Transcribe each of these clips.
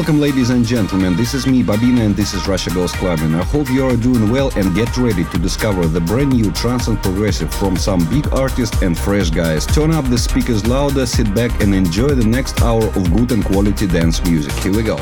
Welcome, ladies and gentlemen. This is me, Bobina, and this is Russia Goes Clubbing. I hope you are doing well and get ready to discover the brand new trance and progressive from some big artists and fresh guys. Turn up the speakers louder, sit back, and enjoy the next hour of good and quality dance music. Here we go.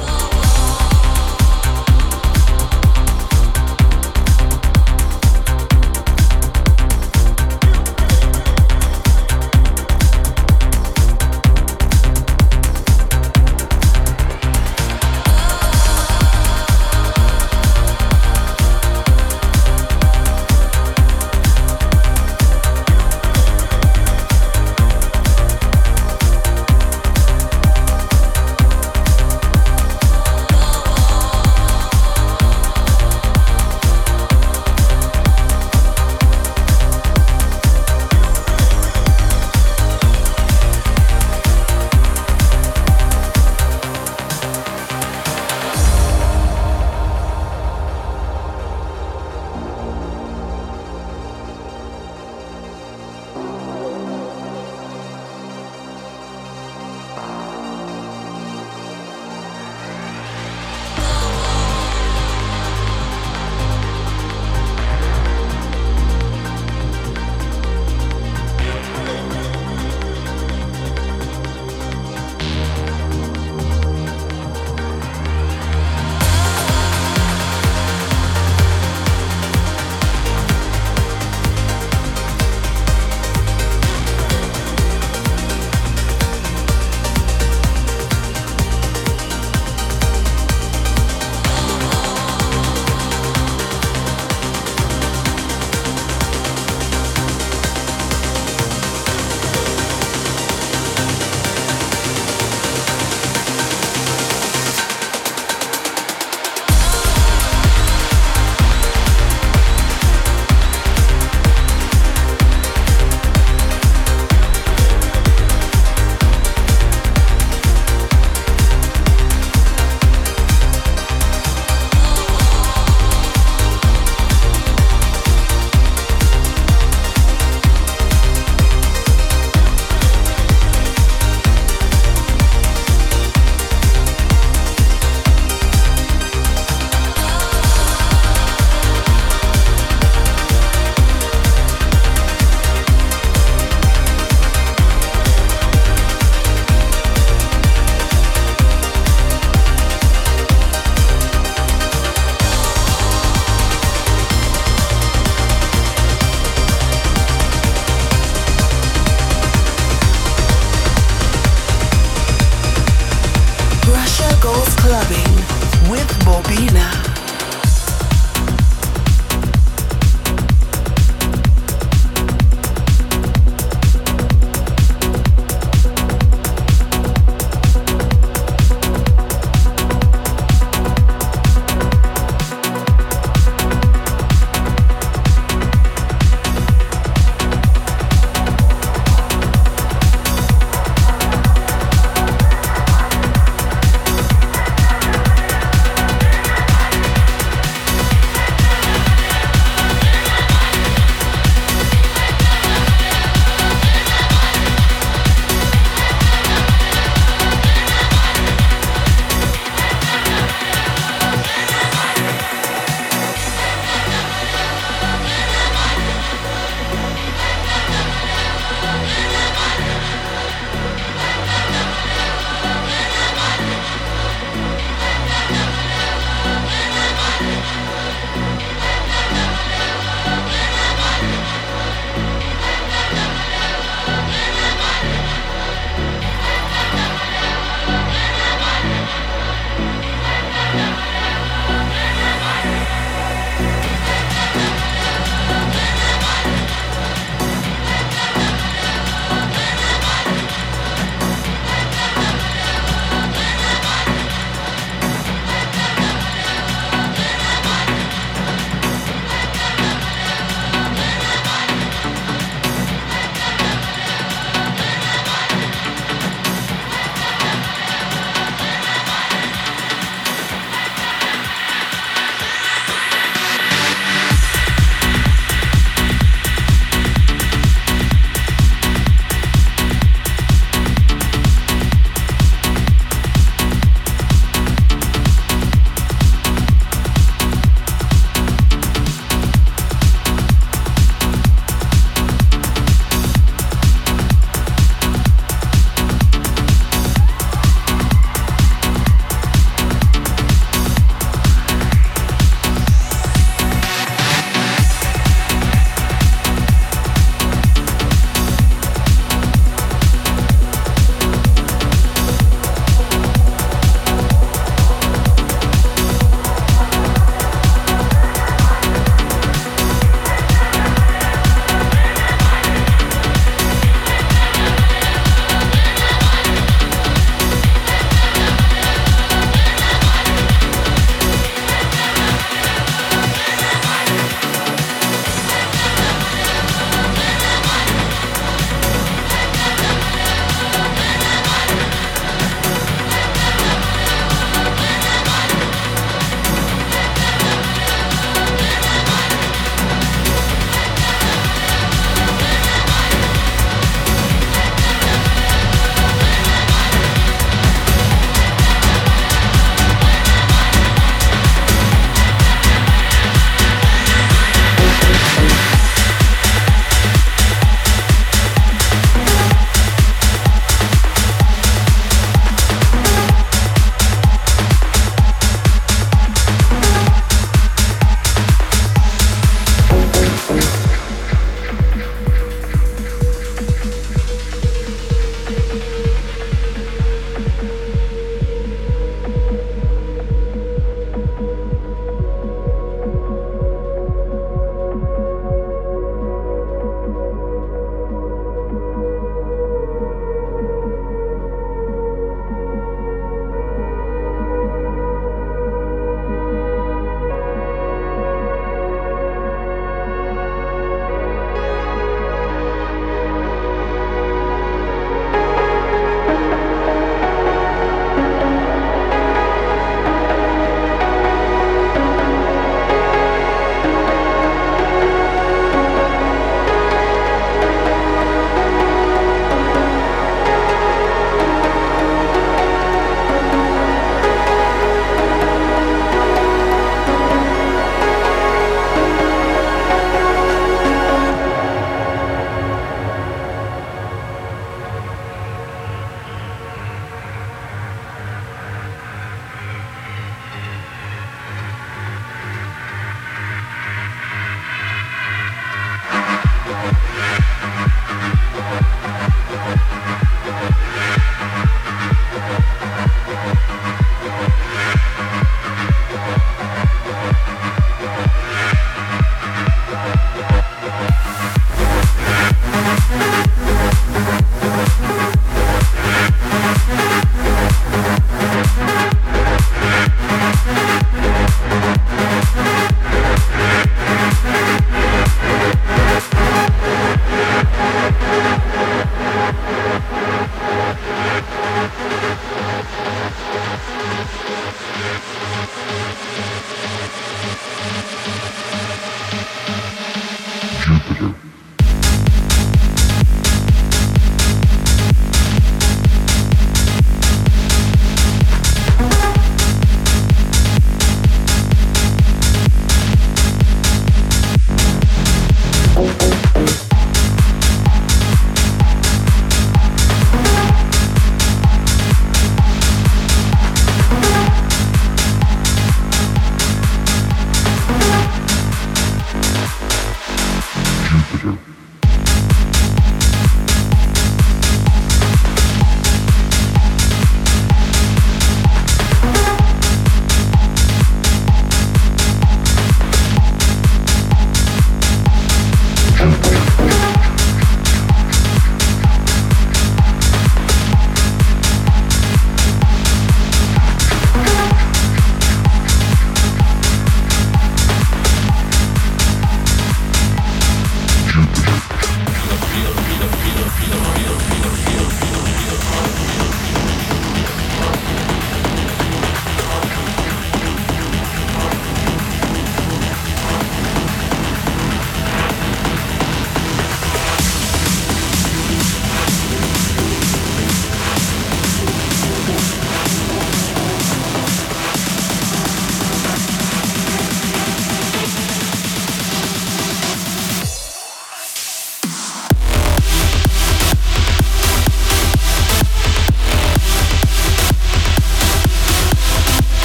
Bobina.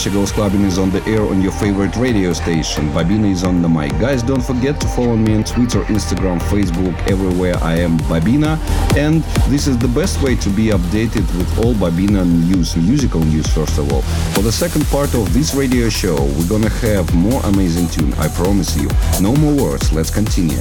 Russia Goes Clubbing is on the air on your favorite radio station. Bobina is on the mic. Guys, don't forget to follow me on Twitter, Instagram, Facebook, everywhere I am Bobina. And this is the best way to be updated with all Bobina news, musical news first of all. For the second part of this radio show, we're gonna have more amazing tune, I promise you. No more words, let's continue.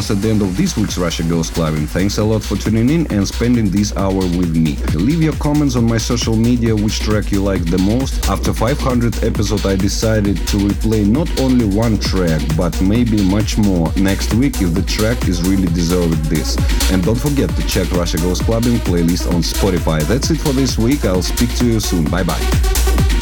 Almost at the end of this week's Russia Goes Clubbing. Thanks a lot for tuning in and spending this hour with me. Leave your comments on my social media which track you like the most. After 500 episodes I decided to replay not only one track but maybe much more next week if the track is really deserved this. And don't forget to check Russia Goes Clubbing playlist on Spotify. That's it for this week. I'll speak to you soon. Bye bye.